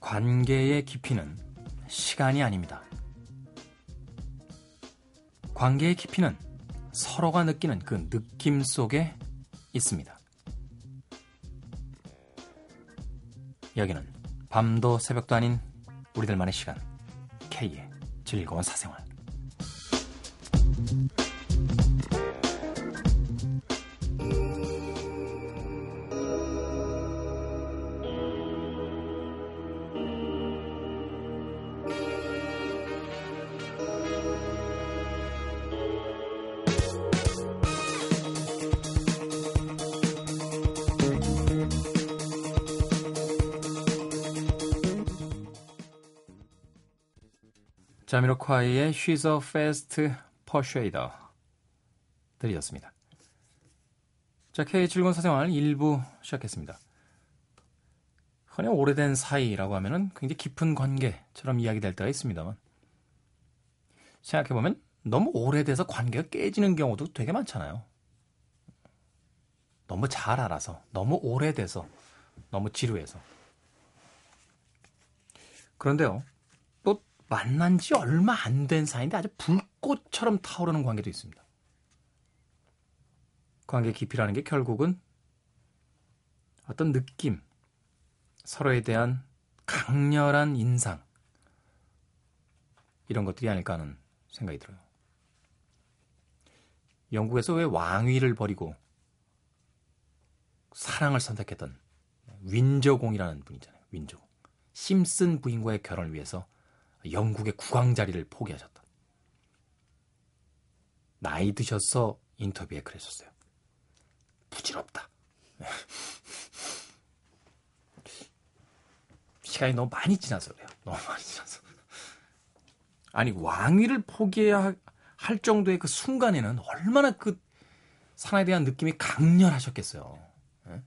관계의 깊이는 시간이 아닙니다. 관계의 깊이는 서로가 느끼는 그 느낌 속에 있습니다. 여기는 밤도 새벽도 아닌 우리들만의 시간 K의 즐거운 사생활 자미로콰이의 She's a Fast Persuader 들이었습니다. 자, K 즐거운 사생활 1부 시작했습니다. 흔히 오래된 사이라고 하면은 굉장히 깊은 관계처럼 이야기될 때가 있습니다만 생각해보면 너무 오래돼서 관계가 깨지는 경우도 되게 많잖아요. 너무 잘 알아서, 너무 오래돼서, 너무 지루해서. 그런데요, 만난 지 얼마 안 된 사이인데 아주 불꽃처럼 타오르는 관계도 있습니다. 관계 깊이라는 게 결국은 어떤 느낌, 서로에 대한 강렬한 인상, 이런 것들이 아닐까 하는 생각이 들어요. 영국에서 왜 왕위를 버리고 사랑을 선택했던 윈저공이라는 분이잖아요. 윈저공. 심슨 부인과의 결혼을 위해서 영국의 국왕 자리를 포기하셨다. 나이 드셔서 인터뷰에 그랬었어요. 부질없다. 시간이 너무 많이 지나서 그래요. 너무 많이 지나서. 아니, 왕위를 포기해야 할 정도의 그 순간에는 얼마나 그 사나에 대한 느낌이 강렬하셨겠어요. 예?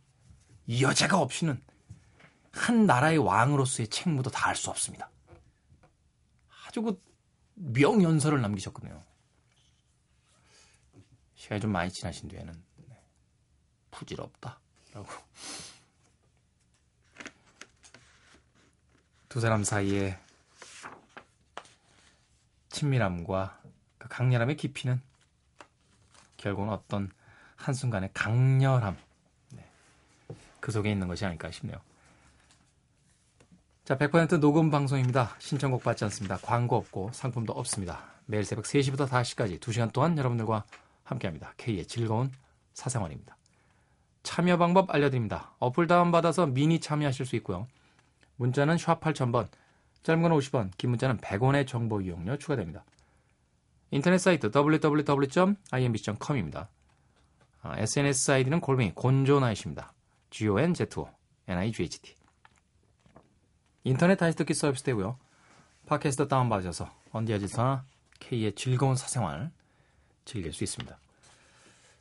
이 여자가 없이는 한 나라의 왕으로서의 책무도 다 할 수 없습니다. 아주 그 명연설을 남기셨거든요. 시간이 좀 많이 지나신 뒤에는 네. 부질없다. 라고. 두 사람 사이에 친밀함과 그 강렬함의 깊이는 결국은 어떤 한순간의 강렬함, 네. 그 속에 있는 것이 아닐까 싶네요. 자, 100% 녹음 방송입니다. 신청곡 받지 않습니다. 광고 없고 상품도 없습니다. 매일 새벽 3시부터 5시까지 2시간 동안 여러분들과 함께합니다. K의 즐거운 사생활입니다. 참여 방법 알려드립니다. 어플 다운받아서 미니 참여하실 수 있고요. 문자는 샵 8000번, 짧은 건 50원, 긴 문자는 100원의 정보 이용료 추가됩니다. 인터넷 사이트 www.imbc.com입니다. SNS 아이디는 골뱅이 곤조나이십니다. G-O-N-Z-O, N-I-G-H-T. 인터넷 다시 듣기 서비스 되고요. 팟캐스트 다운받으셔서 어디서나 K의 즐거운 사생활 즐길 수 있습니다.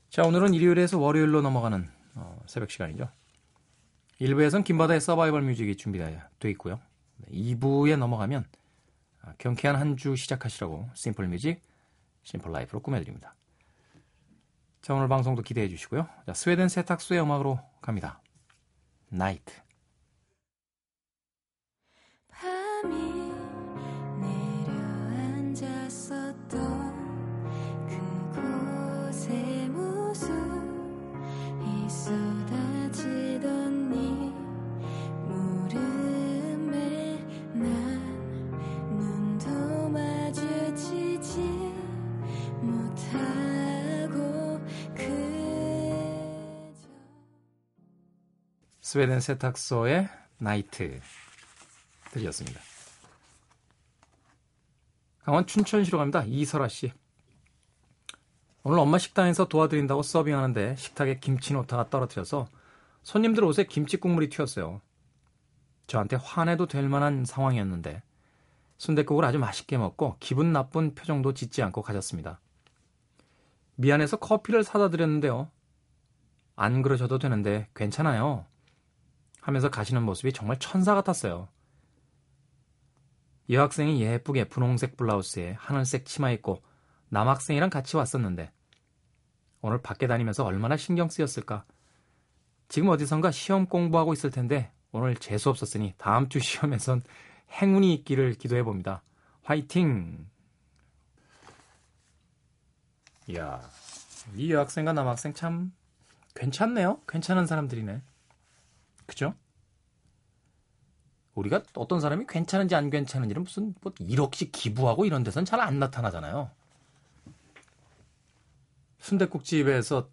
자, 오늘은 일요일에서 월요일로 넘어가는 어, 새벽 시간이죠. 1부에서는 김바다의 Survival Music이 준비되어 있고요. 2부에 넘어가면 아, 경쾌한 한 주 시작하시라고 Simple Music, Simple Life로 꾸며드립니다. 자, 오늘 방송도 기대해 주시고요. 자, 스웨덴 세탁소의 음악으로 갑니다. Night. 스웨덴 세탁소의 나이트 들이었습니다. 강원 춘천시로 갑니다. 이설아 씨. 오늘 엄마 식당에서 도와드린다고 서빙하는데 식탁에 김치 노타가 떨어뜨려서 손님들 옷에 김치 국물이 튀었어요. 저한테 화내도 될 만한 상황이었는데 순대국을 아주 맛있게 먹고 기분 나쁜 표정도 짓지 않고 가졌습니다. 미안해서 커피를 사다 드렸는데요. 안 그러셔도 되는데 괜찮아요. 하면서 가시는 모습이 정말 천사 같았어요. 여학생이 예쁘게 분홍색 블라우스에 하늘색 치마 입고 남학생이랑 같이 왔었는데 오늘 밖에 다니면서 얼마나 신경 쓰였을까. 지금 어디선가 시험 공부하고 있을 텐데 오늘 재수 없었으니 다음 주 시험에선 행운이 있기를 기도해 봅니다. 화이팅! 이야, 이 여학생과 남학생 참 괜찮네요. 괜찮은 사람들이네. 그죠? 우리가 어떤 사람이 괜찮은지 안 괜찮은지는 무슨 뭐 1억씩 기부하고 이런 데선 잘안 나타나잖아요. 순대국집에서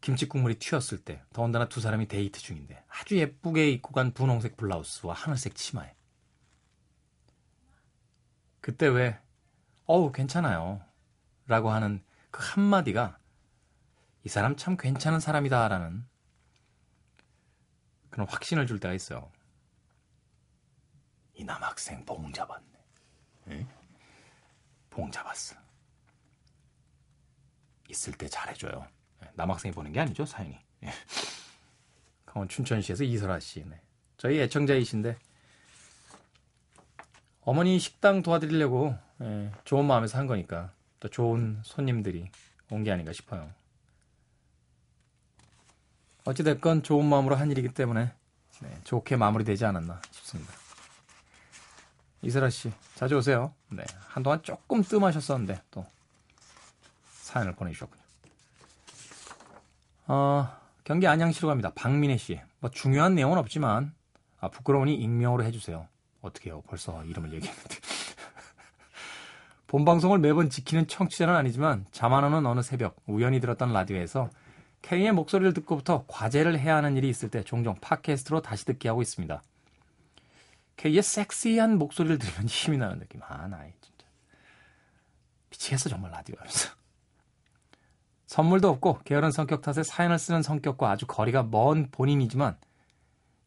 김치 국물이 튀었을 때 더군다나 두 사람이 데이트 중인데 아주 예쁘게 입고 간 분홍색 블라우스와 하늘색 치마에 그때 왜 어우 괜찮아요 라고 하는 그 한마디가 이 사람 참 괜찮은 사람이다라는 그런 확신을 줄 때가 있어요. 이 남학생 봉 잡았네. 응? 봉 잡았어. 있을 때 잘해줘요. 예, 남학생이 보는 게 아니죠, 사연이. 예. 강원 춘천시에서 이설아 씨. 네. 저희 애청자이신데 어머니 식당 도와드리려고 예, 좋은 마음에서 한 거니까 또 좋은 손님들이 온 게 아닌가 싶어요. 어찌됐건 좋은 마음으로 한 일이기 때문에 네, 좋게 마무리되지 않았나 싶습니다. 이슬아 씨, 자주 오세요. 네, 한동안 조금 뜸하셨었는데 또 사연을 보내주셨군요. 어, 경기 안양시로 갑니다. 박민혜 씨, 뭐 중요한 내용은 없지만 아, 부끄러우니 익명으로 해주세요. 어떻게 해요? 벌써 이름을 얘기했는데. 본 방송을 매번 지키는 청취자는 아니지만 오는 어느 새벽 우연히 들었던 라디오에서 K의 목소리를 듣고부터 과제를 해야 하는 일이 있을 때 종종 팟캐스트로 다시 듣게 하고 있습니다. K의 섹시한 목소리를 들으면 힘이 나는 느낌. 아, 나이 진짜. 미치겠어, 정말 라디오 하면서. 선물도 없고 게으른 성격 탓에 사연을 쓰는 성격과 아주 거리가 먼 본인이지만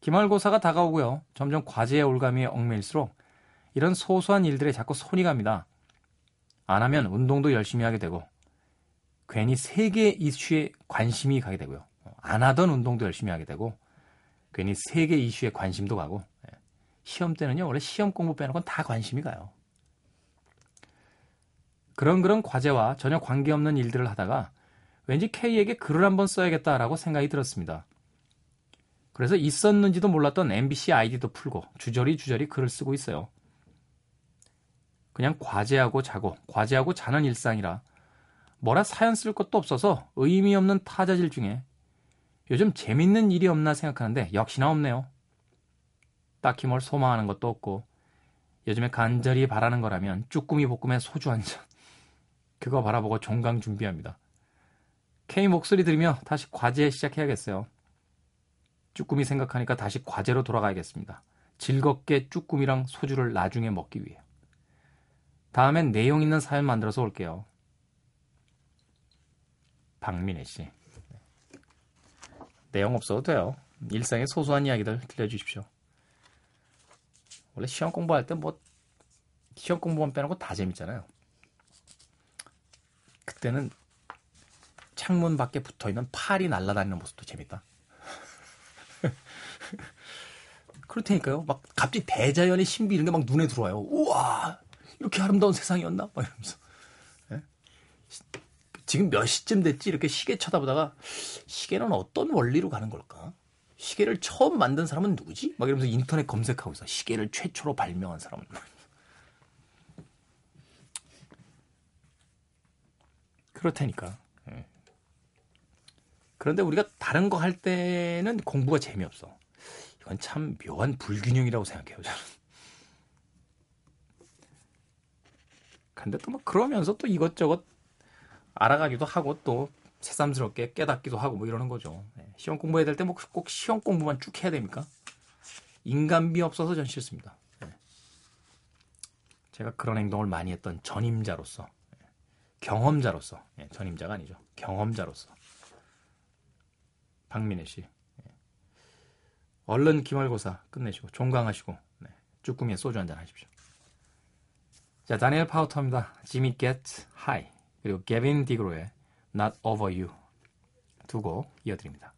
기말고사가 다가오고요. 점점 과제의 올가미에 얽매일수록 이런 소소한 일들에 자꾸 손이 갑니다. 안 하면 운동도 열심히 하게 되고 괜히 세계 이슈에 관심이 가게 되고요. 안 하던 운동도 열심히 하게 되고 괜히 세계 이슈에 관심도 가고 예. 시험 때는요 원래 시험 공부 빼놓고는 다 관심이 가요. 그런 그런 과제와 전혀 관계없는 일들을 하다가 왠지 K에게 글을 한번 써야겠다라고 생각이 들었습니다. 그래서 있었는지도 몰랐던 MBC 아이디도 풀고 주저리 주저리 글을 쓰고 있어요. 그냥 과제하고 자고 과제하고 자는 일상이라 뭐라 사연 쓸 것도 없어서 의미 없는 타자질 중에 요즘 재밌는 일이 없나 생각하는데 역시나 없네요. 딱히 뭘 소망하는 것도 없고 요즘에 간절히 바라는 거라면 쭈꾸미 볶음에 소주 한 잔. 그거 바라보고 종강 준비합니다. K 목소리 들으며 다시 과제 시작해야겠어요. 쭈꾸미 생각하니까 다시 과제로 돌아가야겠습니다. 즐겁게 쭈꾸미랑 소주를 나중에 먹기 위해. 다음엔 내용 있는 사연 만들어서 올게요. 박민혜 씨. 내용 없어도 돼요. 일상의 소소한 이야기들 들려주십시오. 원래 시험 공부할 때 뭐 시험 공부만 빼놓고 다 재밌잖아요. 그때는 창문 밖에 붙어 있는 팔이 날아다니는 모습도 재밌다. 그럴 테니까요. 막 갑자기 대자연의 신비 이런 게 막 눈에 들어와요. 우와 이렇게 아름다운 세상이었나? 막 이러면서. 네? 지금 몇 시쯤 됐지? 이렇게 시계 쳐다보다가 시계는 어떤 원리로 가는 걸까? 시계를 처음 만든 사람은 누구지? 막 이러면서 인터넷 검색하고 있어. 시계를 최초로 발명한 사람은. 그렇다니까. 예. 그런데 우리가 다른 거 할 때는 공부가 재미없어. 이건 참 묘한 불균형이라고 생각해요, 저는. 근데 또뭐 그러면서 또 이것저것 알아가기도 하고 또 새삼스럽게 깨닫기도 하고 뭐 이러는 거죠. 네. 시험 공부해야 될 때 뭐 꼭 시험 공부만 쭉 해야 됩니까? 인간미 없어서 전 싫습니다. 네. 제가 그런 행동을 많이 했던 전임자로서, 네. 경험자로서, 네, 전임자가 아니죠. 경험자로서. 박민혜 씨. 네. 얼른 기말고사 끝내시고, 종강하시고, 네. 쭈꾸미에 소주 한잔 하십시오. 자, 다니엘 파우터입니다. 지미 Get High. 그리고 게빈 디그로의 Not Over You 두 곡 이어드립니다.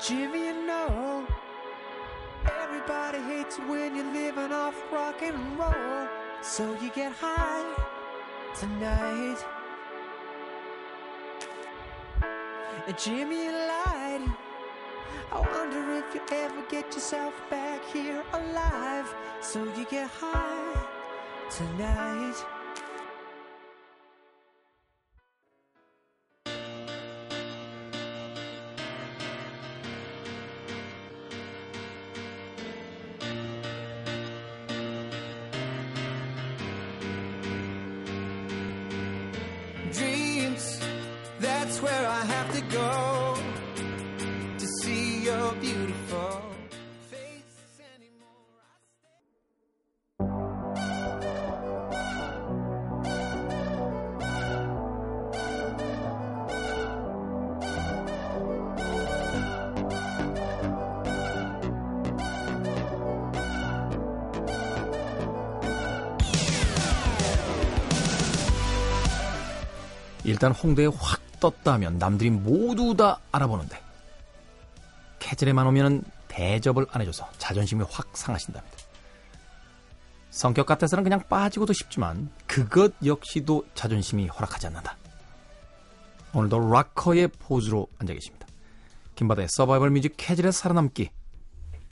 Jimmy, you know, every Everybody hates it when you're living off rock and roll. So you get high tonight. And Jimmy lied. I wonder if you ever get yourself back here alive. So you get high tonight. 일단 홍대에 확 떴다 하면 남들이 모두 다 알아보는데 캐즐에만 오면은 대접을 안 해줘서 자존심이 확 상하신답니다. 성격 같아서는 그냥 빠지고도 싶지만 그것 역시도 자존심이 허락하지 않는다. 오늘도 락커의 포즈로 앉아 계십니다. 김바다의 서바이벌 뮤직 캐즐에 살아남기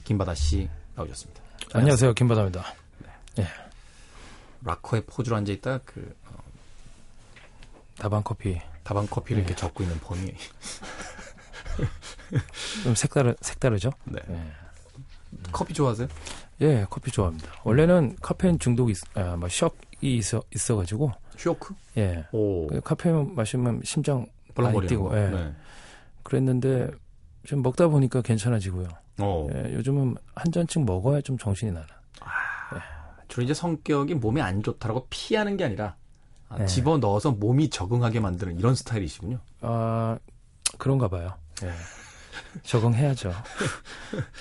김바다 씨 나오셨습니다. 안녕하세요, 김바다입니다. 락커의 포즈로 앉아 있다 그 다방 커피 다방 커피를 이렇게 적고 있는 범위. 좀 색다르 색다르죠? 네. 예. 커피 좋아하세요? 예, 커피 좋아합니다. 원래는 카페인 중독이 있, 아, 뭐 셔이 있어 있어가지고 쇼크? 예, 오. 그 카페인 마시면 심장 많이 뛰고 거. 예. 네. 그랬는데 좀 먹다 보니까 괜찮아지고요. 어. 예, 요즘은 한 잔씩 먹어야 좀 정신이 나나. 주로 이제 성격이 몸에 안 좋다라고 피하는 게 아니라 아, 네. 집어 넣어서 몸이 적응하게 만드는 이런 스타일이시군요. 아 그런가 봐요. 예. 적응해야죠.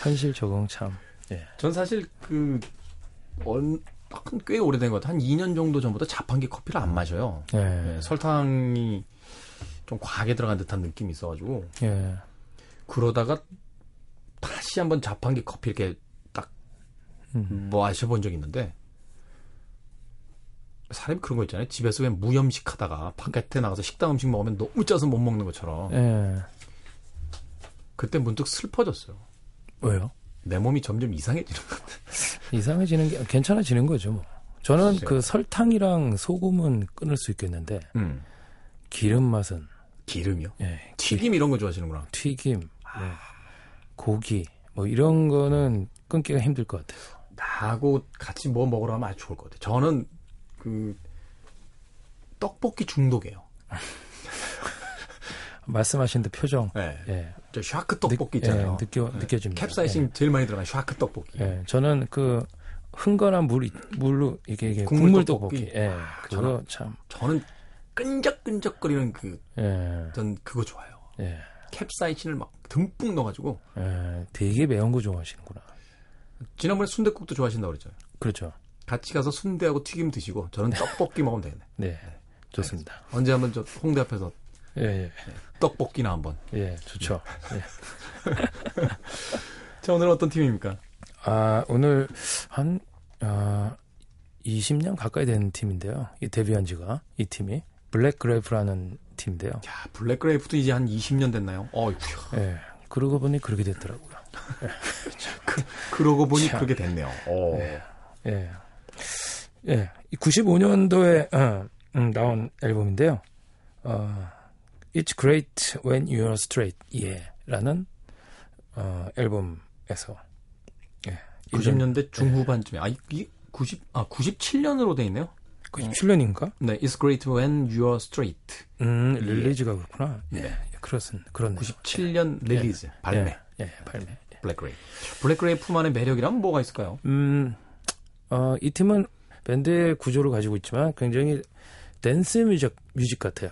현실 적응 참. 예. 전 사실 그 언, 한꽤 오래된 것 같아요. 한 2년 정도 전부터 자판기 커피를 안 마셔요. 예. 네, 설탕이 좀 과하게 들어간 듯한 느낌이 있어가지고 예. 그러다가 다시 한번 자판기 커피 이렇게 딱 음. 마셔본 적이 있는데 사람이 그런 거 있잖아요. 집에서 왜 무염식 하다가 바깥에 나가서 식당 음식 먹으면 너무 짜서 못 먹는 것처럼 예. 그때 문득 슬퍼졌어요. 왜요? 내 몸이 점점 이상해지는 것 같아. 이상해지는 게 괜찮아지는 거죠. 뭐. 저는 글쎄요. 그 설탕이랑 소금은 끊을 수 있겠는데 음. 기름 맛은 기름이요? 예, 튀김 이런 거 좋아하시는구나. 튀김, 예, 고기 뭐 이런 거는 끊기가 힘들 것 같아요. 나하고 같이 뭐 먹으러 가면 아주 좋을 것 같아요. 저는 그 떡볶이 중독이에요. 말씀하신 데 표정, 네. 예, 저 샤크 떡볶이 있잖아요. 예, 느껴 네. 느껴집니다. 캡사이신 제일 많이 들어간 샤크 떡볶이. 예, 예, 저는 그 흥건한 물 물로 이게, 이게 국물 떡볶이. 예, 그거 참, 저는 끈적끈적거리는 그, 예, 전 그거 좋아요. 예, 캡사이신을 막 듬뿍 넣어가지고. 예, 되게 매운 거 좋아하시는구나. 지난번에 순대국도 좋아하신다고 그랬잖아요. 그렇죠. 같이 가서 순대하고 튀김 드시고 저는 떡볶이 먹으면 되겠네. 네, 좋습니다. 언제 한번 저 홍대 앞에서 예, 예, 떡볶이나 한번. 예, 좋죠. 예. 자, 오늘 어떤 팀입니까? 아, 오늘 한, 아, 20년 가까이 된 팀인데요. 이 데뷔한 지가, 이 팀이. 블랙 그레이프라는 팀인데요. 야, 블랙 그레이프도 이제 한 20년 됐나요? 어휴. 예. 그러고 보니 그렇게 됐더라고요. 그 러고 보니 참. 그렇게 됐네요. 어. 예. 예. 95년도에, 어, 음, 나온 앨범인데요. 어, It's Great When You're Straight, yeah. 라는, 어, 앨범에서. 예. 90년대 중후반쯤에. 아, 이게 90, 아, 97년으로 돼 있네요. 97년인가? 네, It's great when you're straight. 음, release가 그렇구나. 예. 그렇습, 그렇네요. 97년 release, 발매. 예, 예, 발매. 블랙그레이프. 블랙그레이프만의 매력이라면 뭐가 있을까요? 음, 어, 이 팀은 밴드의 구조를 가지고 있지만 굉장히 dance music, music 같아요.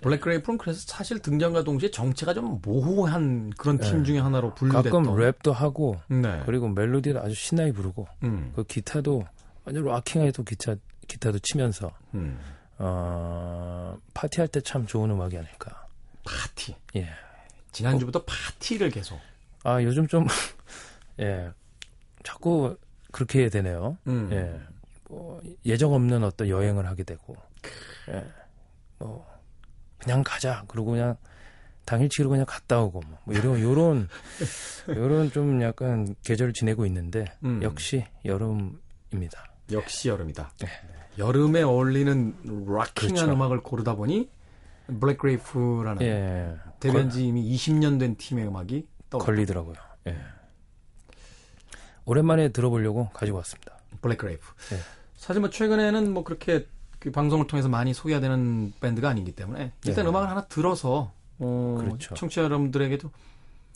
블랙그레이프는 그래서 사실 등장과 동시에 정체가 좀 모호한 그런 팀 네. 중에 하나로 분류됐던. 가끔 랩도 하고 네. 그리고 멜로디를 아주 신나게 부르고 음. 그 기타도 완전 rocking하게도 기타 기타도 치면서 음. 어, 파티할 때 참 좋은 음악이 아닐까. 파티. 예. 지난주부터 파티를 계속. 아 요즘 좀 예. 자꾸 그렇게 되네요. 음. 예. 뭐 예정 없는 어떤 여행을 하게 되고, 예. 뭐 그냥 가자. 그러고 그냥 당일치기로 그냥 갔다 오고 뭐, 뭐 이런 요런 요런 좀 약간 계절을 지내고 있는데 음. 역시 여름입니다. 역시 여름이다. 여름에 어울리는 rocking한 네. 그렇죠. 음악을 고르다 보니 블랙 그레이프라는 예. 데뷔한 지 이미 20년 된 팀의 음악이 떠 걸리더라고요. 예. 오랜만에 들어보려고 가지고 왔습니다. 블랙 그레이프. 네. 사실 뭐 최근에는 뭐 그렇게 그 방송을 통해서 많이 소개가 되는 밴드가 아니기 때문에 일단 네. 음악을 하나 들어서 어, 그렇죠. 청취자 여러분들에게도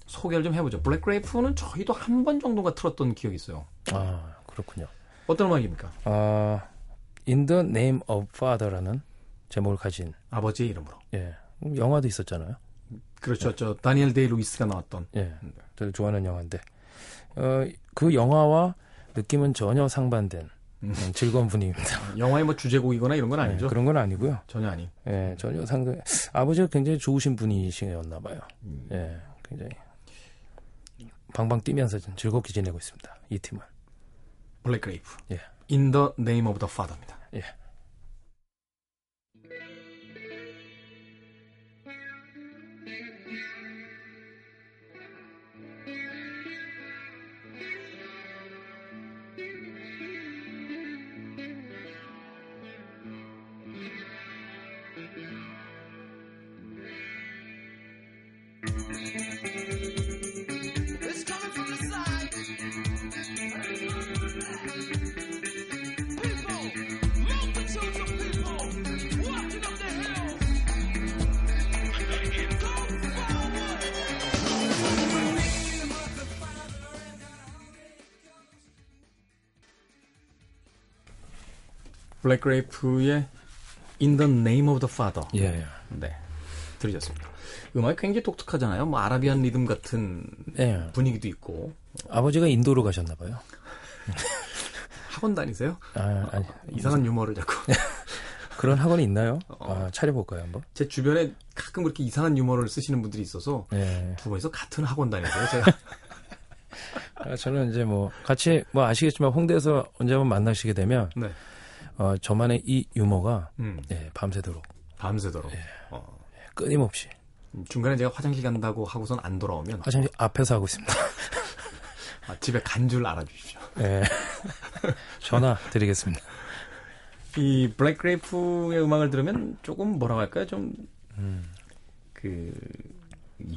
소개를 좀 해보죠. 블랙 그레이프는 저희도 한 번 정도가 틀었던 기억이 있어요. 아 그렇군요. 어떤 음악입니까? 아 In the Name of Father라는 제목을 가진 아버지의 이름으로. 예 영화도 있었잖아요. 그렇죠. 저 다니엘 데이 루이스가 나왔던. 예, 저도 좋아하는 영화인데 어, 그 영화와 느낌은 전혀 상반된 즐거운 분위기입니다. 영화의 뭐 주제곡이거나 이런 건 아니죠. 예, 그런 건 아니고요. 전혀 아닌. 예, 전혀 상관. 아버지가 굉장히 좋으신 분이셨나 봐요. 음. 예, 굉장히 방방 뛰면서 좀 즐겁게 지내고 있습니다. 이 팀은. 블랙 그레이프. 예. In the Name of the Father입니다. 예. 블랙 그레이프의 In the Name of the Father. 예, 예. 네. 들으셨습니다. 음악이 굉장히 독특하잖아요. 뭐 아라비안 리듬 같은 예. 분위기도 있고. 아버지가 인도로 가셨나 봐요. 학원 다니세요? 아, 아니. 이상한 유머를 자꾸. 그런 학원이 있나요? 어. 아, 차려볼까요, 한번? 제 주변에 가끔 그렇게 이상한 유머를 쓰시는 분들이 있어서 예. 두 분이서 같은 학원 다니세요. 제가 아, 저는 이제 뭐, 같이, 뭐 아시겠지만 홍대에서 언제 한번 만나시게 되면, 네. 어, 저만의 이 유머가, 음, 예, 밤새도록, 밤새도록. 예. 어, 끊임없이, 중간에 제가 화장실 간다고 하고선 안 돌아오면 화장실 앞에서 하고 있습니다. 아, 집에 간 줄 알아주십시오. 예. 전화 드리겠습니다. 이 블랙 그레이프의 음악을 들으면 조금 뭐라고 할까요? 좀그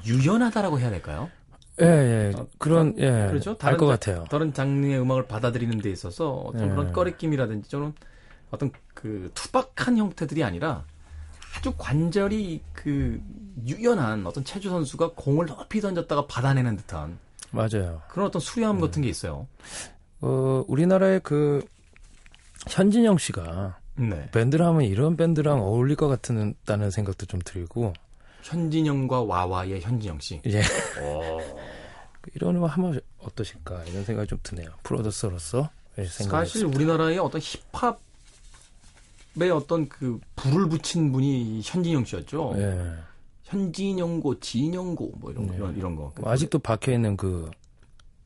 유연하다라고 해야 될까요? 예, 예. 어, 그런, 예. 그렇죠. 알 다른 것 자- 같아요. 다른 장르의 음악을 받아들이는 데 있어서 어떤 예. 그런 꺼리낌이라든지 저는 어떤 그 투박한 형태들이 아니라 아주 관절이 그 유연한 어떤 체조 선수가 공을 높이 던졌다가 받아내는 듯한 맞아요. 그런 어떤 수려함 같은 게 있어요. 어, 우리나라의 그, 현진영 씨가 네. 밴드를 하면 이런 밴드랑 어울릴 것 같다는 생각도 좀 들고, 현진영과 와와의 현진영 씨. 오. 이런 음악 하면 어떠실까, 이런 생각이 좀 드네요. 프로듀서로서. 생각이 사실 우리나라의 어떤 힙합 의 어떤 그 불을 붙인 분이 현진영 씨였죠. 예. 현진영 Go, 진영 Go 뭐 이런 거, 네. 이런, 이런 거. 뭐 아직도 박혀 있는 그,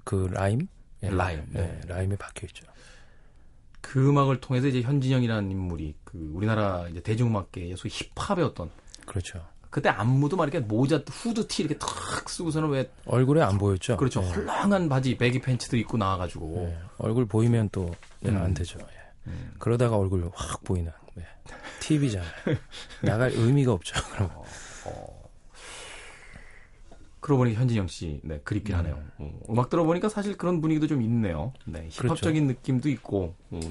그 라임? 예. 라임, 예, 네. 라임에 박혀 있죠. 그 음악을 통해서 이제 현진영이라는 인물이 그 우리나라 이제 대중음악계의 소위 힙합의 어떤 그렇죠. 그때 안무도 막 이렇게 모자 후드 티 이렇게 탁 쓰고서는 왜 얼굴에 안 보였죠? 그렇죠 예. 헐렁한 바지 baggy pants도 입고 나와가지고 예. 얼굴 보이면 또, 예, 음. 안 되죠. 예. 그러다가 얼굴 확 보이는, 예. TV잖아요. 나갈 의미가 없죠. 그럼. 그러고 보니 현진영 씨 네, 그립긴 하네요. 음, 음악 들어보니까 사실 그런 분위기도 좀 있네요. 네, 그렇죠. 힙합적인 느낌도 있고 음,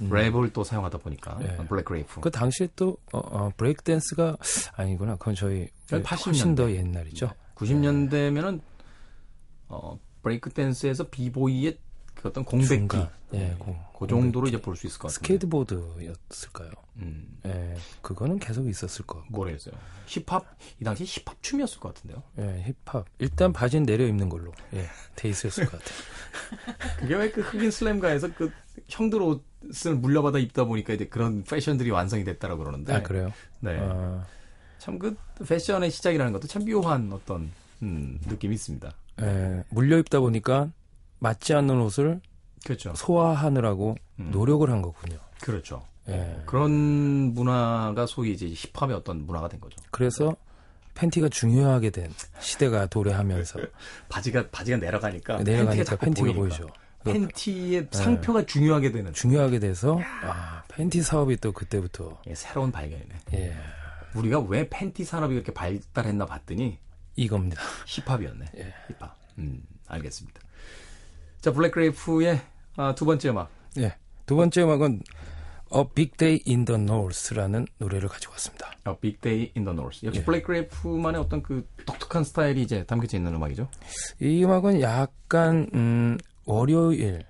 랩을 또 사용하다 보니까 예. 블랙 그레이프. 그 당시에 또, 어, 어, 브레이크 댄스가 아니구나. 그건 저희 그건 훨씬 80년대. 더 옛날이죠. 90년대면은 어, 브레이크 댄스에서 비보이의 그 어떤 공백기. 예, 공- 그 정도로 이제 볼 수 있을 것 같아요. 스케이트보드였을까요? 음, 예, 그거는 계속 있었을 거고. 모르겠어요. 힙합 이 당시 힙합 춤이었을 것 같은데요. 예, 힙합. 일단 바지는 내려 입는 걸로, 예, 돼 있었을 것 같아요. 그게 왜 그 흑인 슬램가에서 그 형들 옷을 물려받아 입다 보니까 이제 그런 패션들이 완성이 됐다고 그러는데. 아, 그래요? 네. 아, 참그 패션의 시작이라는 것도 참 묘한 어떤 음, 느낌이 있습니다. 예, 물려 입다 보니까 맞지 않는 옷을 그렇죠. 소화하느라고 음. 노력을 한 거군요. 그렇죠. 예. 그런 문화가 소위 이제 힙합의 어떤 문화가 된 거죠. 그래서 팬티가 중요하게 된 시대가 도래하면서 바지가 바지가 내려가니까 팬티가 내려가니까 팬티가 보이니까. 보이죠. 팬티의 상표가 중요하게 되는 중요하게 돼서 아, 팬티 사업이 또 그때부터 예, 새로운 발견이네. 예, 우리가 왜 팬티 산업이 그렇게 발달했나 봤더니 이겁니다. 힙합이었네. 예. 힙합. 음, 알겠습니다. 자, 블랙그레이프의 아, 두 번째 음악. 예. 두 번째 음악은 A Big Day in the North라는 노래를 가지고 왔습니다. 어, Big Day in the North. 역시 예. 블랙그레이프만의 어떤 그 독특한 스타일이 이제 담겨져 있는 음악이죠. 이 음악은 약간 음, 월요일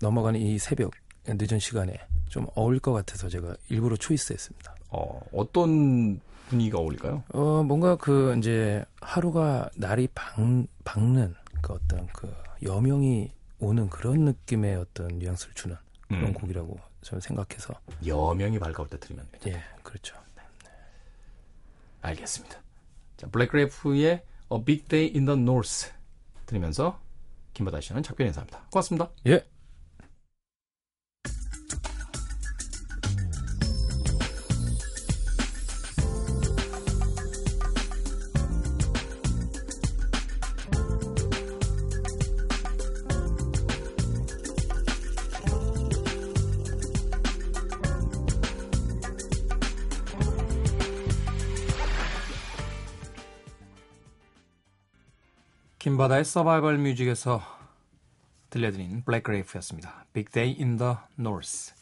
넘어가는 이 새벽 늦은 시간에 좀 어울릴 것 같아서 제가 일부러 초이스했습니다. 어, 어떤 분위기가 어울릴까요? 어 뭔가 그 이제 하루가 날이 박, 박는 그 어떤 그 여명이 오는 그런 느낌의 어떤 뉘앙스를 주는 그런 음. 곡이라고 저는 생각해서 여명이 밝아올 때 들으면 예 그렇죠. 알겠습니다. 자, 블랙그레이프의 A Big Day in the North 들으면서 김바다 씨는 작별 인사합니다. 고맙습니다. 예. 바다의 서바이벌 뮤직에서 들려드린 블랙그레이프였습니다. Big Day in the North.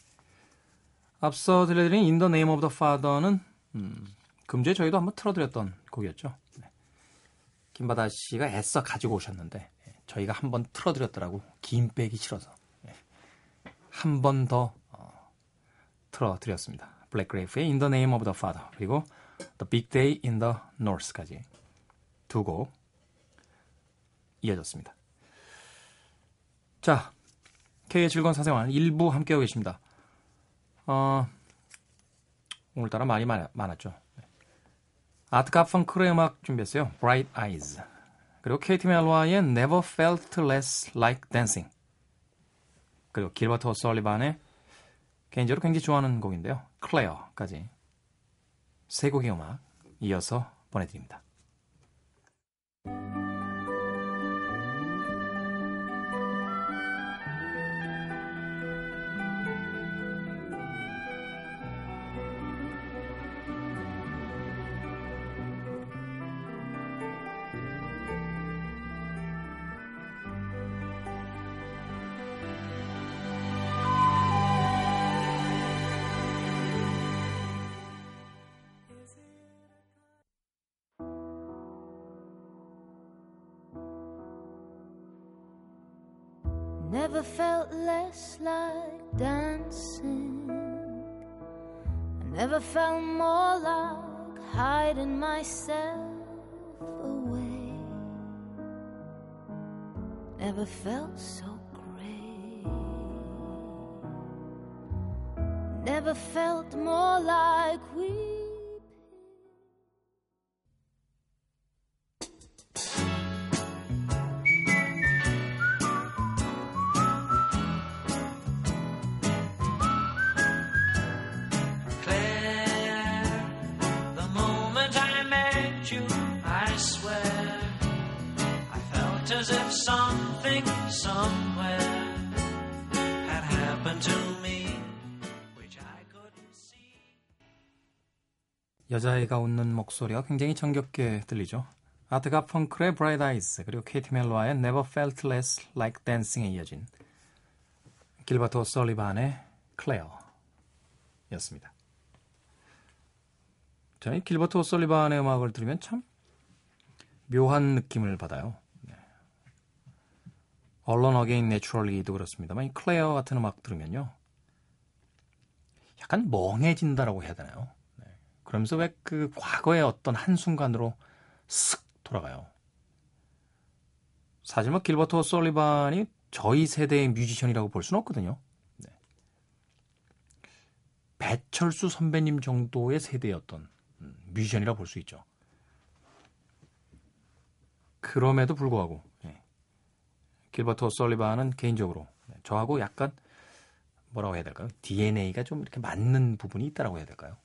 앞서 들려드린 In the Name of the Father는 음, 금주에 저희도 한번 틀어드렸던 곡이었죠. 네. 김바다 씨가 애써 가지고 오셨는데 예, 저희가 한번 틀어드렸더라고 김 빼기 싫어서 예. 한번 더 어, 틀어드렸습니다. 블랙그레이프의 In the Name of the Father 그리고 The Big Day in the North까지 두곡 이어졌습니다. 자, K의 즐거운 사생활 일부 함께하고 계십니다. 어, 오늘따라 말이 많, 많았죠. 아트 가펑크의 음악 준비했어요. Bright Eyes. 그리고 케이티 멜로와의 Never Felt Less Like Dancing. 그리고 길버트 어설리반의 개인적으로 굉장히 좋아하는 곡인데요. Claire까지 세 곡의 음악 이어서 보내드립니다. Never felt less like dancing. I never felt more like hiding myself away. Never felt so great. Never felt more like we. 여자아이가 웃는 목소리가 굉장히 정겹게 들리죠. 아트가 펑크의 Bright Eyes 그리고 케이티 멜로와의 Never Felt Less Like Dancing에 이어진 길버트 오설리반의 Claire 였습니다. 저는 길버트 오설리반의 음악을 들으면 참 묘한 느낌을 받아요. 네. Alone Again Naturally도 그렇습니다만 이 클레어 같은 음악 들으면요. 약간 멍해진다라고 해야 되나요? 그러면서 왜 그 과거의 어떤 한순간으로 쓱 돌아가요. 사실 뭐 길버트 오설리반이 저희 세대의 뮤지션이라고 볼 수는 없거든요. 네. 배철수 선배님 정도의 어떤 음, 뮤지션이라고 볼수 있죠. 그럼에도 불구하고 예. 길버트 오설리반은 개인적으로 저하고 약간 뭐라고 해야 될까요? DNA가 좀 이렇게 맞는 부분이 있다라고 해야 될까요?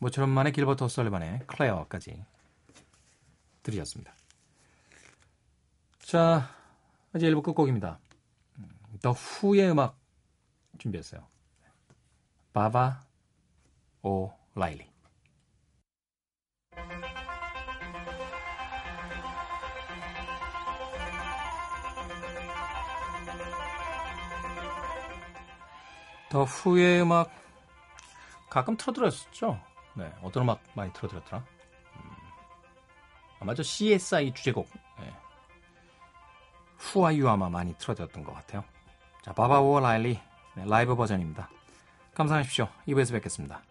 모처럼 만의 길버트 오설리반의 클레어까지 들으셨습니다. 자, 이제 1부 끝곡입니다. 더 후의 음악 준비했어요. 바바 오 라일리. 더 후의 음악 가끔 틀어드렸었죠. 네, 어떤 음악 많이 틀어드렸더라? 음, 아마 저 CSI 주제곡 네. 후아유 아마 많이 틀어드렸던 것 같아요. 자, 바바 오어 라일리 네, 라이브 버전입니다. 감사하십시오. 2부에서 뵙겠습니다.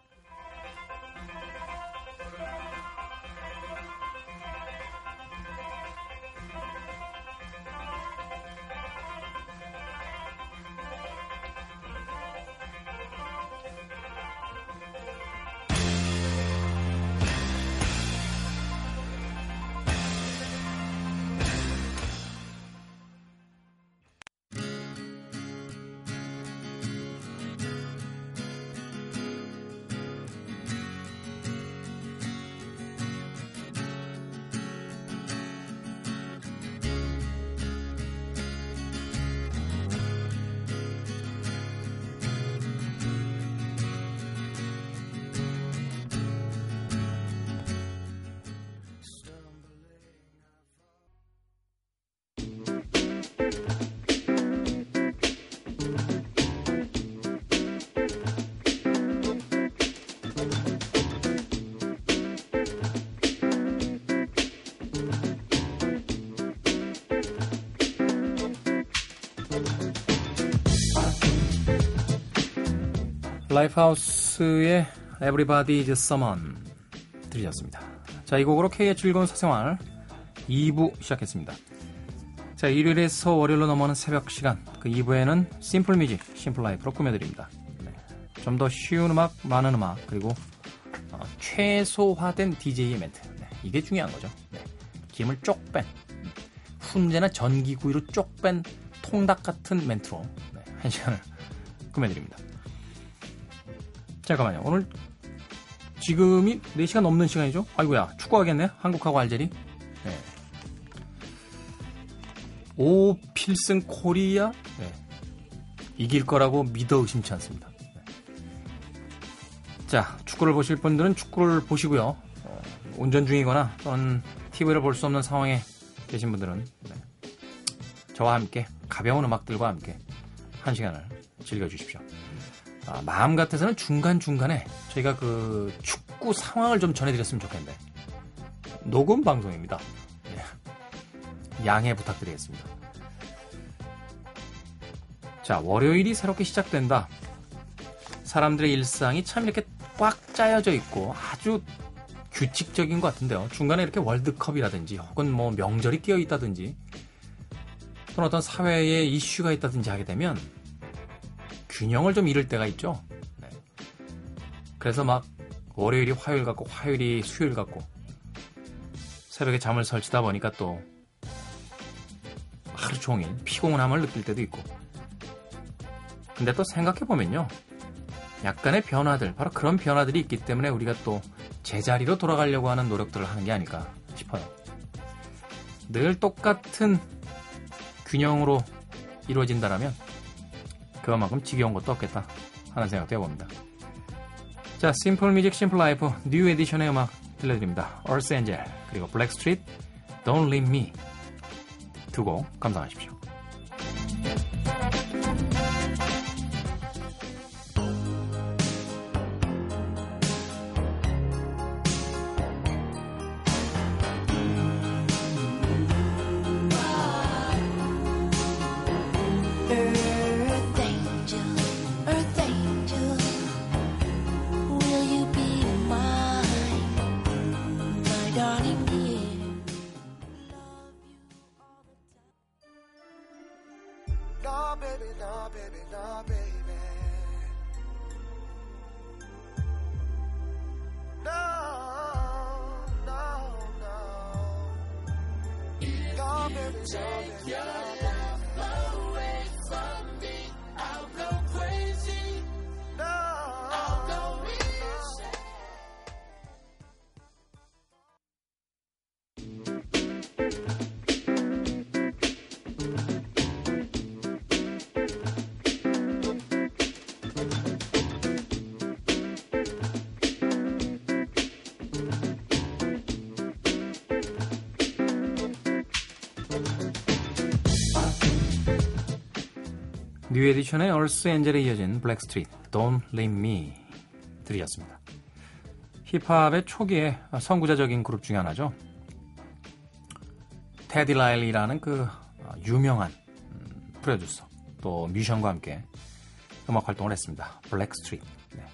라이프하우스의 Everybody is Someone 들으셨습니다. 자, 이 곡으로 K의 즐거운 사생활 2부 시작했습니다. 자, 일요일에서 월요일로 넘어오는 새벽 시간 그 2부에는 Simple Music, Simple Life로 꾸며드립니다. 네. 좀더 쉬운 음악, 많은 음악 그리고 어, 최소화된 DJ의 멘트 네. 이게 중요한 거죠. 네. 기름을 쪽 뺀, 훈제나 전기구이로 쪽 뺀 통닭 같은 멘트로 네. 한 시간을 꾸며드립니다. 잠깐만요. 오늘 지금이 4시간 넘는 시간이죠? 아이고야, 축구하겠네? 한국하고 알제리? 네. 오 필승 코리아? 네. 이길 거라고 믿어 의심치 않습니다. 네. 자, 축구를 보실 분들은 축구를 보시고요. 어, 운전 중이거나 또는 TV를 볼 수 없는 상황에 계신 분들은 네. 저와 함께 가벼운 음악들과 함께 한 시간을 즐겨주십시오. 아, 마음 같아서는 중간중간에 저희가 그 축구 상황을 좀 전해드렸으면 좋겠는데 녹음 방송입니다. 예. 양해 부탁드리겠습니다. 자, 월요일이 새롭게 시작된다. 사람들의 일상이 참 이렇게 꽉 짜여져 있고 아주 규칙적인 것 같은데요. 중간에 이렇게 월드컵이라든지 혹은 뭐 명절이 끼어 있다든지 또는 어떤 사회에 이슈가 있다든지 하게 되면 균형을 좀 잃을 때가 있죠. 네. 그래서 막 월요일이 화요일 같고 화요일이 수요일 같고 새벽에 잠을 설치다 보니까 또 하루 종일 피곤함을 느낄 때도 있고 근데 또 생각해보면요 약간의 변화들 바로 그런 변화들이 있기 때문에 우리가 또 제자리로 돌아가려고 하는 노력들을 하는 게 아닐까 싶어요 늘 똑같은 균형으로 이루어진다라면 그만큼 지겨운 것도 없겠다 하는 생각도 해봅니다. 자, Simple Music Simple Life 뉴 에디션의 음악 들려드립니다. Earth Angel 그리고 블랙 스트리트 Don't Leave Me 두 곡 감상하십시오. 뉴 에디션의 Earth Angel에 이어진 블랙스트리트, Don't Leave Me 들으셨습니다. 힙합의 초기에 선구자적인 그룹 중에 하나죠. 테디 라일리라는 그 유명한 음, 프로듀서 또 뮤지션과 함께 음악 활동을 했습니다. 블랙스트리트. 네.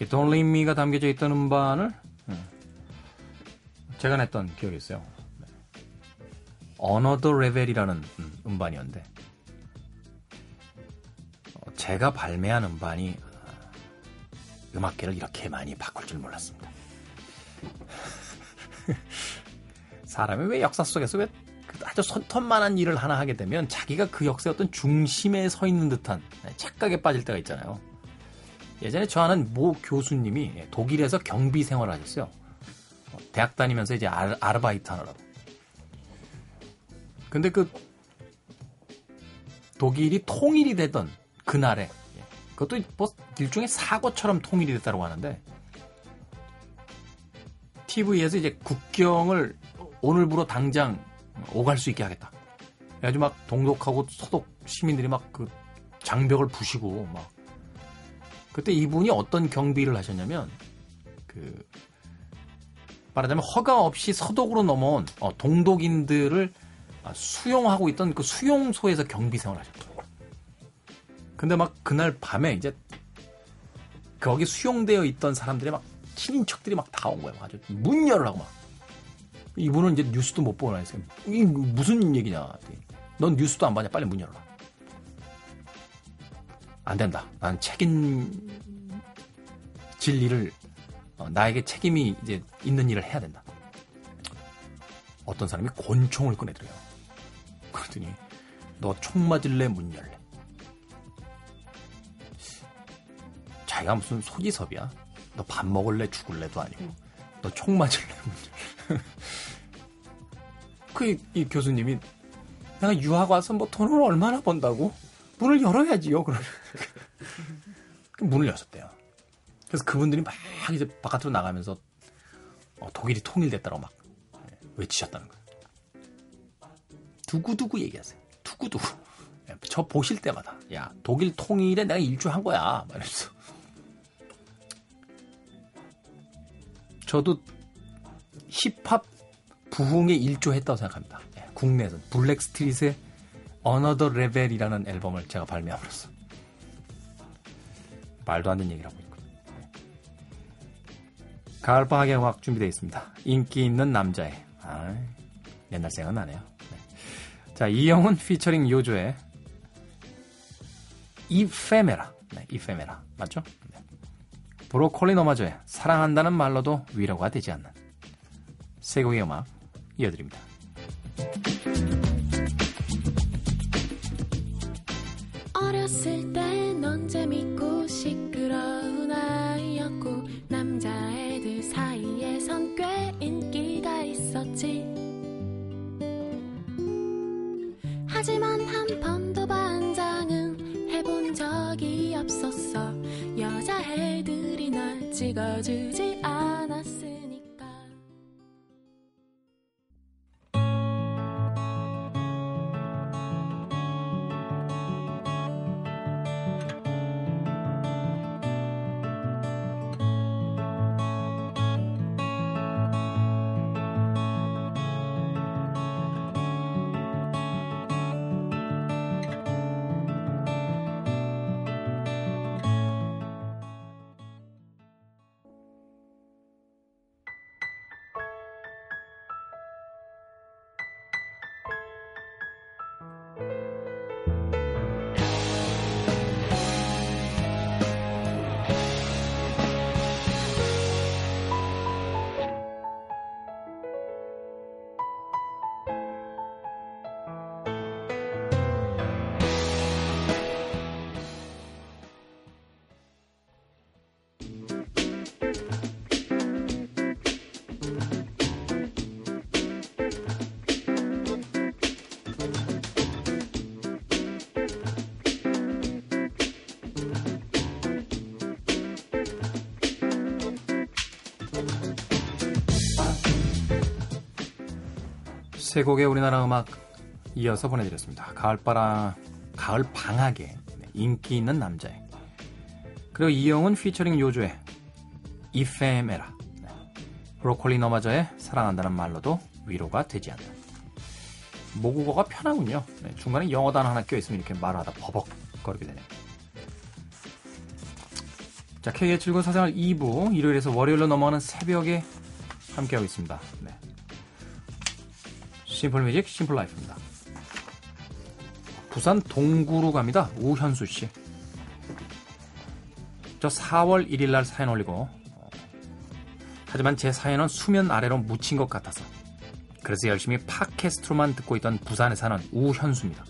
이 Don't Leave Me가 담겨져 있던 음반을 음, 제가 냈던 기억이 있어요. 네. Another Level이라는 음, 음반이었는데 어, 제가 발매한 음반이 어, 음악계를 이렇게 많이 바꿀 줄 몰랐습니다. 사람이 왜 역사 속에서 왜 아주 손톱만한 일을 하나 하게 되면 자기가 그 역사의 어떤 중심에 서 있는 듯한 네, 착각에 빠질 때가 있잖아요. 예전에 저 아는 모 교수님이 예, 독일에서 경비 생활을 하셨어요. 어, 대학 다니면서 이제 아르, 아르 바이트 하느라고. 근데 그 독일이 통일이 되던 그날에 예, 그것도 뭐 일종의 사고처럼 통일이 됐다고 하는데 TV에서 이제 국경을 오늘부로 당장 오갈 수 있게 하겠다. 아주 막 동독하고 서독 시민들이 막 그 장벽을 부시고 막 그때 이분이 어떤 경비를 하셨냐면 그 말하자면 허가 없이 서독으로 넘어온 어, 동독인들을 수용하고 있던 그 수용소에서 경비 생활을 하셨어요. 근데 막 그날 밤에 이제 거기 수용되어 있던 사람들이 막 친인척들이 막 다 온 거예요. 아주 문 열으라고 막. 이분은 이제 뉴스도 못 보고 나니까 이 무슨 얘기냐. 넌 뉴스도 안 봐냐. 빨리 문 열어라. 안 된다. 난 책임질 일을 어, 나에게 책임이 이제 있는 일을 해야 된다. 어떤 사람이 권총을 꺼내들어요. 그러더니 너 총 맞을래 문 열래. 자기가 무슨 소지섭이야? 너 밥 먹을래 죽을래도 아니고 너총 맞을래 문 열래. 그이 교수님이 내가 유학 와서 뭐 돈을 얼마나 번다고 문을 열어야지요. 그러면 문을 열었대요. 그래서 그분들이 막 이제 바깥으로 나가면서 어, 독일이 통일됐다고 막 예, 외치셨다는 거예요. 두구두구 얘기하세요. 두구두구. 예, 저 보실 때마다 야 독일 통일에 내가 일조한 거야. 말면서 저도 힙합 부흥에 일조했다고 생각합니다. 예, 국내에서 블랙스트릿의 Another Level이라는 앨범을 제가 발매함으로써 말도 안 되는 얘기를 하고 있군요. 가을방학의 음악 준비되어 있습니다. 인기 있는 남자의 아, 옛날 생각나네요. 네. 자 이영훈 피처링 요조의 이페메라 네, 이페메라 맞죠? 네. 브로콜리 너마저의 사랑한다는 말로도 위로가 되지 않는 세 곡의 음악 이어드립니다. 날 찍어주지 않았 세 곡의 우리나라 음악 이어서 보내드렸습니다. 가을바람, 가을 방학에 네, 인기 있는 남자애. 그리고 이영은 피처링 요조의 이페메라. 네. 브로콜리 너마저의 사랑한다는 말로도 위로가 되지 않는. 모국어가 편하군요. 네, 중간에 영어 단어 하나 껴있으면 이렇게 말하다 버벅거리게 되네요. 자, K의 즐거운 사생활 2부, 일요일에서 월요일로 넘어가는 새벽에 함께하고 있습니다. 네. 심플 뮤직, 심플 라이프입니다. 부산 동구로 갑니다. 우현수 씨. 저 4월 1일 날 사연 올리고, 어, 하지만 제 사연은 수면 아래로 묻힌 것 같아서, 그래서 열심히 팟캐스트로만 듣고 있던 부산에 사는 우현수입니다.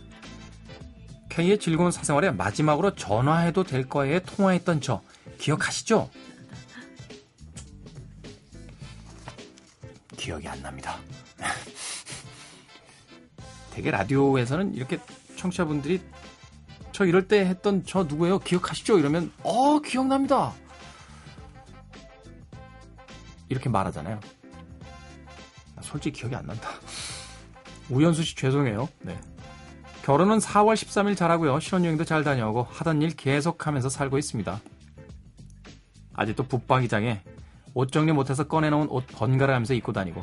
K의 즐거운 사생활에 마지막으로 전화해도 될 거에 통화했던 저, 기억하시죠? 기억이 안 납니다. 되게 라디오에서는 이렇게 청취자분들이 저 이럴 때 했던 저 누구예요? 기억하시죠? 이러면 어 기억납니다. 이렇게 말하잖아요. 나 솔직히 기억이 안 난다. 우연수 씨 죄송해요. 네. 결혼은 4월 13일 잘하고요. 신혼여행도 잘 다녀오고 하던 일 계속하면서 살고 있습니다. 아직도 붙박이장에 옷 정리 못해서 꺼내놓은 옷 번갈아 가면서 입고 다니고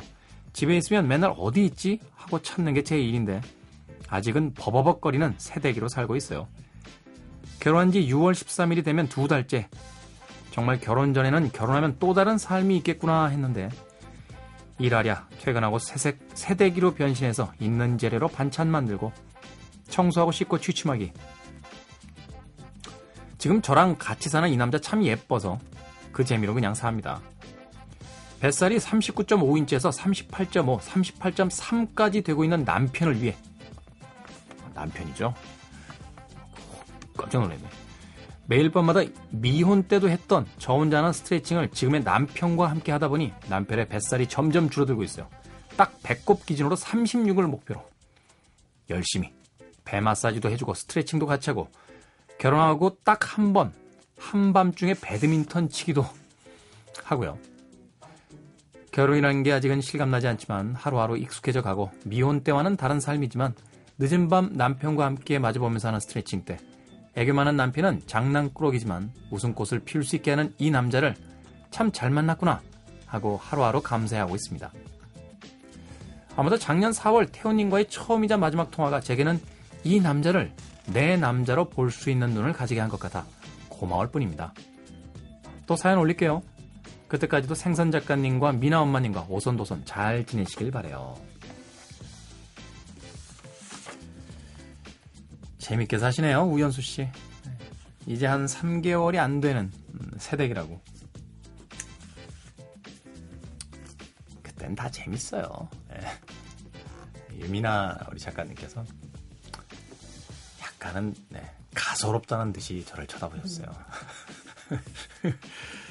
집에 있으면 맨날 어디 있지? 하고 찾는 게 제 일인데 아직은 버버벅거리는 새대기로 살고 있어요. 결혼한 지 6월 13일이 되면 두 달째. 정말 결혼 전에는 결혼하면 또 다른 삶이 있겠구나 했는데 일하랴 퇴근하고 새색 새대기로 변신해서 있는 재료로 반찬 만들고 청소하고 씻고 취침하기. 지금 저랑 같이 사는 이 남자 참 예뻐서 그 재미로 그냥 삽니다. 뱃살이 39.5인치에서 38.5, 38.3까지 되고 있는 남편을 위해 남편이죠. 깜짝 놀랐네. 매일 밤마다 미혼 때도 했던 저 혼자 하는 스트레칭을 지금의 남편과 함께 하다 보니 남편의 뱃살이 점점 줄어들고 있어요. 딱 배꼽 기준으로 36을 목표로 열심히 배 마사지도 해주고 스트레칭도 같이 하고 결혼하고 딱 한 번 한밤중에 배드민턴 치기도 하고요. 결혼이라는 게 아직은 실감나지 않지만 하루하루 익숙해져 가고 미혼 때와는 다른 삶이지만 늦은 밤 남편과 함께 마주보면서 하는 스트레칭 때 애교 많은 남편은 장난꾸러기지만 웃음꽃을 피울 수 있게 하는 이 남자를 참 잘 만났구나 하고 하루하루 감사하고 있습니다. 아무도 작년 4월 태훈님과의 처음이자 마지막 통화가 제게는 이 남자를 내 남자로 볼 수 있는 눈을 가지게 한 것 같아 고마울 뿐입니다. 또 사연 올릴게요. 그때까지도 생선 작가님과 미나 엄마님과 오손도손 잘 지내시길 바래요. 재밌게 사시네요, 우연수 씨. 이제 한 3개월이 안 되는 음, 새댁이라고. 그땐 다 재밌어요. 예. 유미나 우리 작가님께서 약간은 네, 가소롭다는 듯이 저를 쳐다보셨어요.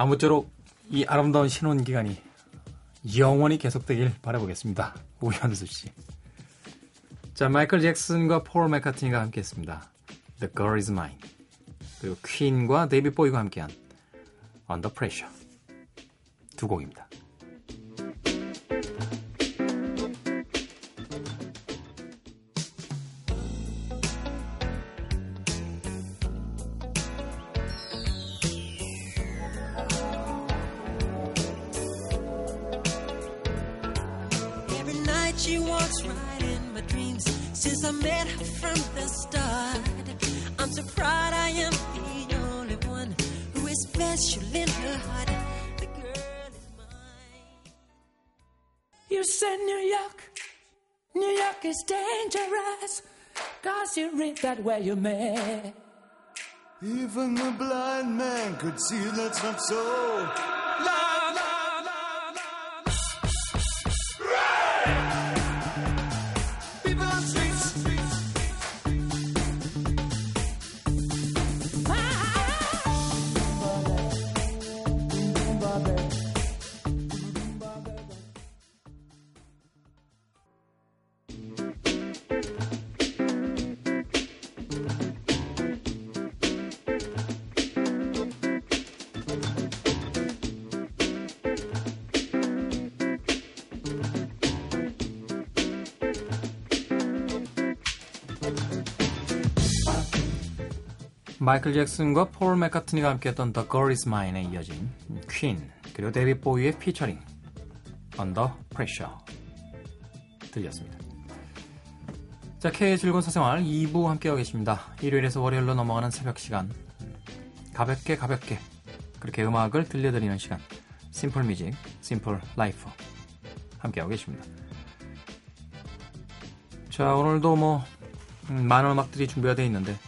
아무쪼록 이 아름다운 신혼 기간이 영원히 계속되길 바라보겠습니다. 우현수 씨. 자, 마이클 잭슨과 폴 맥카트니가 함께했습니다. The Girl Is Mine. 그리고 퀸과 데이비드 보위가 함께한 Under Pressure. 두 곡입니다. You said New York, New York is dangerous. Cause you read that where you met. Even the blind man could see that's not so. 마이클 잭슨과 폴 맥카트니가 함께했던 The Girl Is Mine에 이어진 퀸 그리고 데이빗 보위의 피처링 Under Pressure 들으셨습니다. 자, K의 즐거운 사생활 2부 함께하고 계십니다. 일요일에서 월요일로 넘어가는 새벽 시간 가볍게 가볍게 그렇게 음악을 들려드리는 시간 Simple Music, Simple Life 함께하고 계십니다. 자, 오늘도 뭐 음, 많은 음악들이 준비가 되어 있는데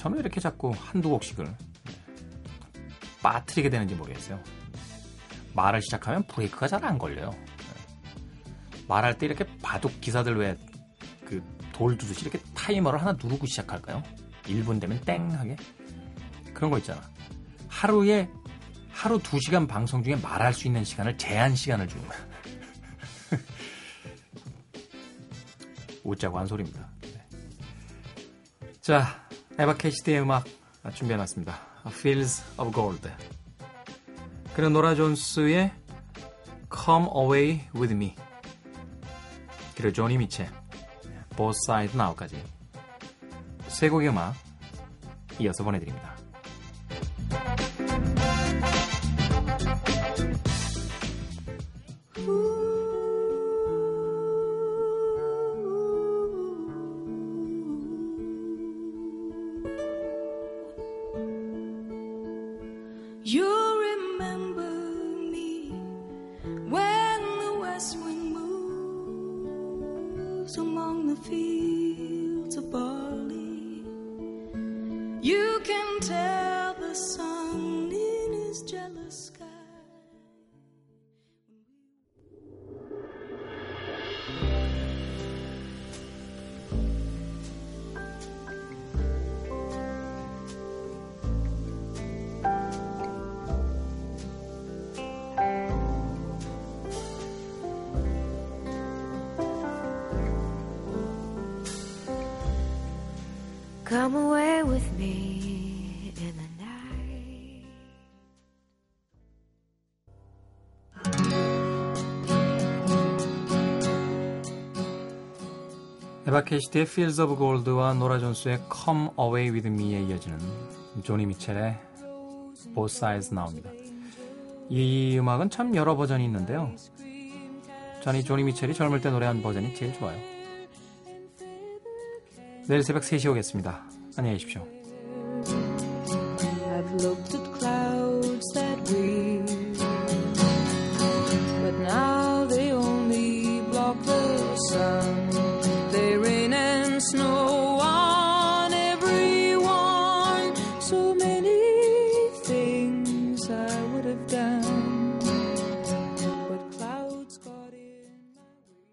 저는 왜 이렇게 자꾸 한두 곡씩을 빠뜨리게 되는지 모르겠어요. 말을 시작하면 브레이크가 잘 안 걸려요. 말할 때 이렇게 바둑 기사들 왜 그 돌 두듯이 이렇게 타이머를 하나 누르고 시작할까요? 1분 되면 땡 하게 그런 거 있잖아. 하루에 하루 2시간 방송 중에 말할 수 있는 시간을 제한 시간을 주는 거야. 웃자고 한 소리입니다. 네. 자, 에바 캐시드의 음악 준비해놨습니다. Fields of Gold. 그리고 노라 존스의 Come Away With Me. 그리고 조니 미첼, Both Sides Now까지 세 곡의 음악 이어서 보내드립니다. Come away with me in the night. 에바 캐시디의 Fields of Gold와 노라 존스의 Come Away With Me에 이어지는 조니 미첼의 Both Sides 나옵니다. 이 음악은 참 여러 버전이 있는데요. 저는 이 조니 미첼이 젊을 때 노래한 버전이 제일 좋아요. 내일 새벽 3시 오겠습니다. 안녕히 계십시오.